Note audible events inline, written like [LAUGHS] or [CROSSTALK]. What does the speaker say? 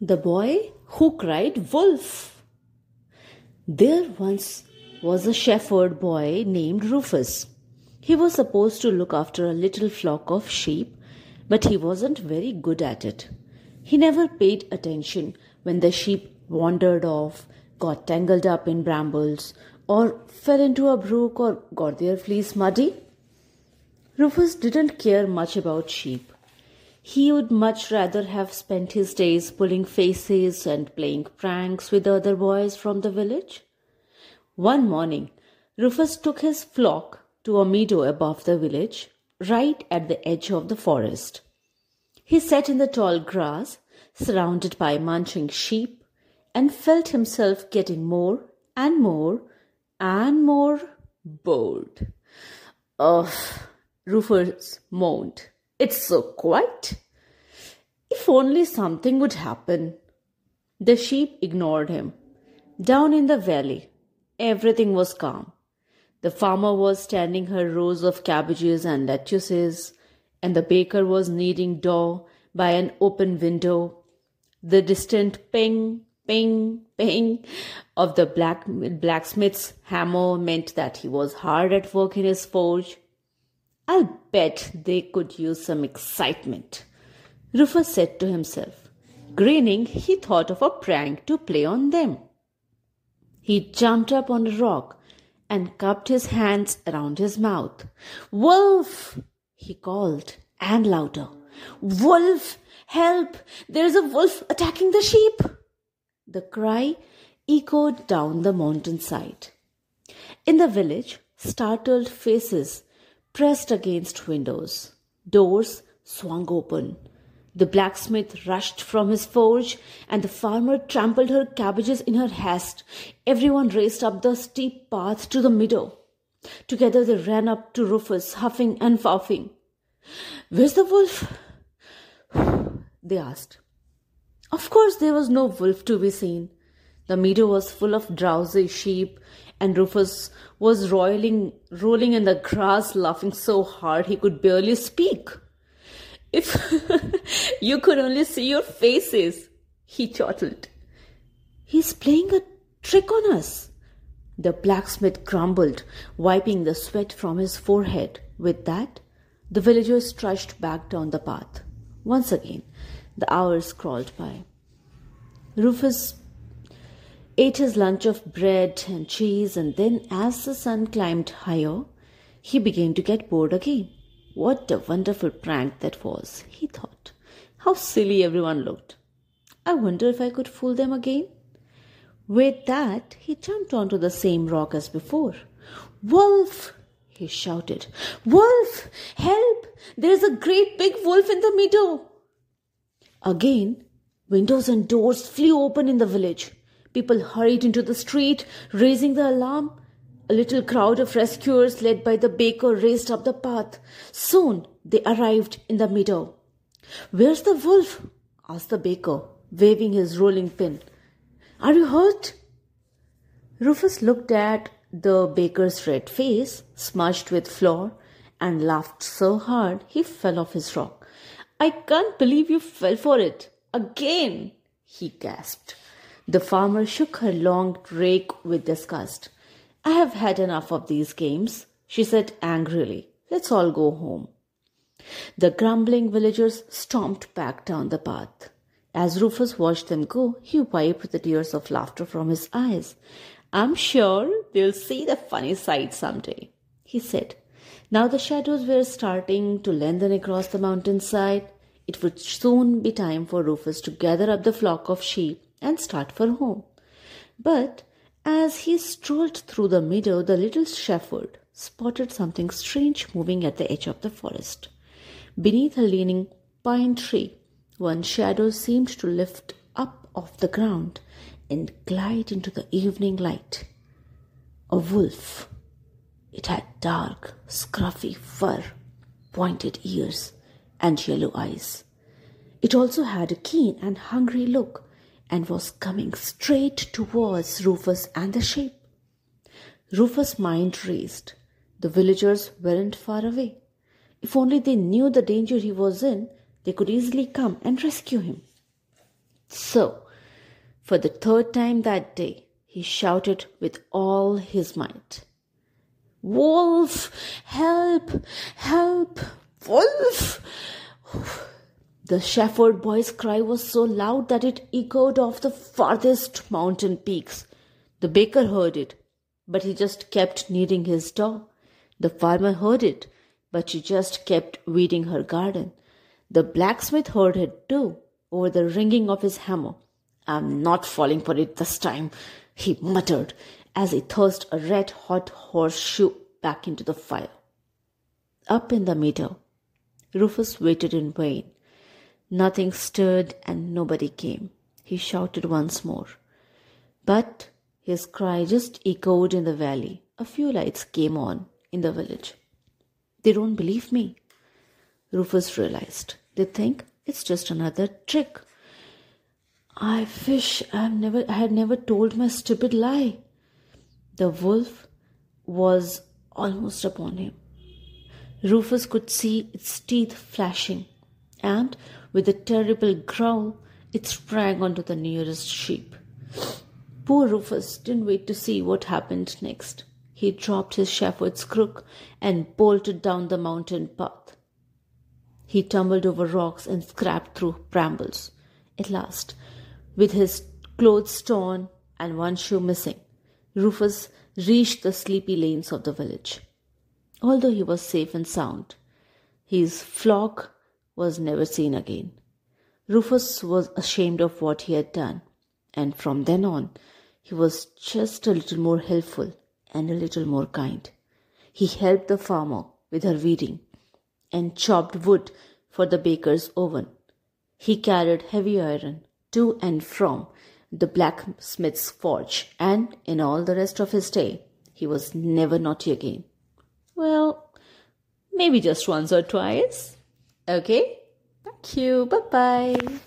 The boy who cried wolf. There once was a shepherd boy named Rufus. He was supposed to look after a little flock of sheep, but he wasn't very good at it. He never paid attention when the sheep wandered off, got tangled up in brambles, or fell into a brook or got their fleece muddy. Rufus didn't care much about sheep. He would much rather have spent his days pulling faces and playing pranks with the other boys from the village. One morning, Rufus took his flock to a meadow above the village, right at the edge of the forest. He sat in the tall grass, surrounded by munching sheep, and felt himself getting more and more and more bored. Ugh, Rufus moaned. It's so quiet. If only something would happen. The sheep ignored him. Down in the valley, everything was calm. The farmer was standing her rows of cabbages and lettuces, and the baker was kneading dough by an open window. The distant ping, ping, ping of the black, blacksmith's hammer meant that he was hard at work in his forge. I'll bet they could use some excitement, Rufus said to himself. Grinning, he thought of a prank to play on them. He jumped up on a rock and cupped his hands around his mouth. Wolf! he called, and louder. Wolf! Help! There's a wolf attacking the sheep! The cry echoed down the mountainside. In the village, startled faces pressed against windows. Doors swung open. The blacksmith rushed from his forge, and the farmer trampled her cabbages in her haste. Everyone raced up the steep path to the meadow. Together they ran up to Rufus, huffing and puffing. Where's the wolf? [SIGHS] they asked. Of course, there was no wolf to be seen. The meadow was full of drowsy sheep, and Rufus was roiling, rolling in the grass, laughing so hard he could barely speak. If [LAUGHS] you could only see your faces, he chortled. He's playing a trick on us. The blacksmith grumbled, wiping the sweat from his forehead. With that, the villagers trudged back down the path. Once again, the hours crawled by. Rufus ate his lunch of bread and cheese, and then, as the sun climbed higher, he began to get bored again. What a wonderful prank that was, he thought. How silly everyone looked. I wonder if I could fool them again. With that, he jumped onto the same rock as before. Wolf! he shouted. Wolf! Help! There's a great big wolf in the meadow! Again, windows and doors flew open in the village. People hurried into the street, raising the alarm. A little crowd of rescuers, led by the baker, raced up the path. Soon they arrived in the meadow. Where's the wolf? asked the baker, waving his rolling pin. Are you hurt? Rufus looked at the baker's red face, smudged with flour, and laughed so hard he fell off his rock. I can't believe you fell for it. Again, he gasped. The farmer shook her long rake with disgust. I have had enough of these games, she said angrily. Let's all go home. The grumbling villagers stomped back down the path. As Rufus watched them go, he wiped the tears of laughter from his eyes. I'm sure they'll see the funny sight someday, he said. Now the shadows were starting to lengthen across the mountainside. It would soon be time for Rufus to gather up the flock of sheep and start for home. But as he strolled through the meadow, the little shepherd spotted something strange moving at the edge of the forest. Beneath a leaning pine tree, one shadow seemed to lift up off the ground and glide into the evening light. A wolf. It had dark, scruffy fur, pointed ears, and yellow eyes. It also had a keen and hungry look and was coming straight towards Rufus and the sheep. Rufus' mind raced. The villagers weren't far away. If only they knew the danger he was in, they could easily come and rescue him. So, for the third time that day, he shouted with all his might. Wolf! Help! Help! Wolf! The shepherd boy's cry was so loud that it echoed off the farthest mountain peaks. The baker heard it, but he just kept kneading his dough. The farmer heard it, but she just kept weeding her garden. The blacksmith heard it too, over the ringing of his hammer. I'm not falling for it this time, he muttered as he thrust a red hot horseshoe back into the fire. Up in the meadow, Rufus waited in vain. Nothing stirred and nobody came. He shouted once more. But his cry just echoed in the valley. A few lights came on in the village. They don't believe me, Rufus realized. They think it's just another trick. I wish I've never I had never told my stupid lie. The wolf was almost upon him. Rufus could see its teeth flashing and with a terrible growl, it sprang onto the nearest sheep. Poor Rufus didn't wait to see what happened next. He dropped his shepherd's crook and bolted down the mountain path. He tumbled over rocks and scraped through brambles. At last, with his clothes torn and one shoe missing, Rufus reached the sleepy lanes of the village. Although he was safe and sound, his flock was never seen again. Rufus was ashamed of what he had done, and from then on he was just a little more helpful and a little more kind. He helped the farmer with her weeding and chopped wood for the baker's oven. He carried heavy iron to and from the blacksmith's forge, and in all the rest of his day, he was never naughty again. Well, maybe just once or twice. Okay? Thank you. Bye bye.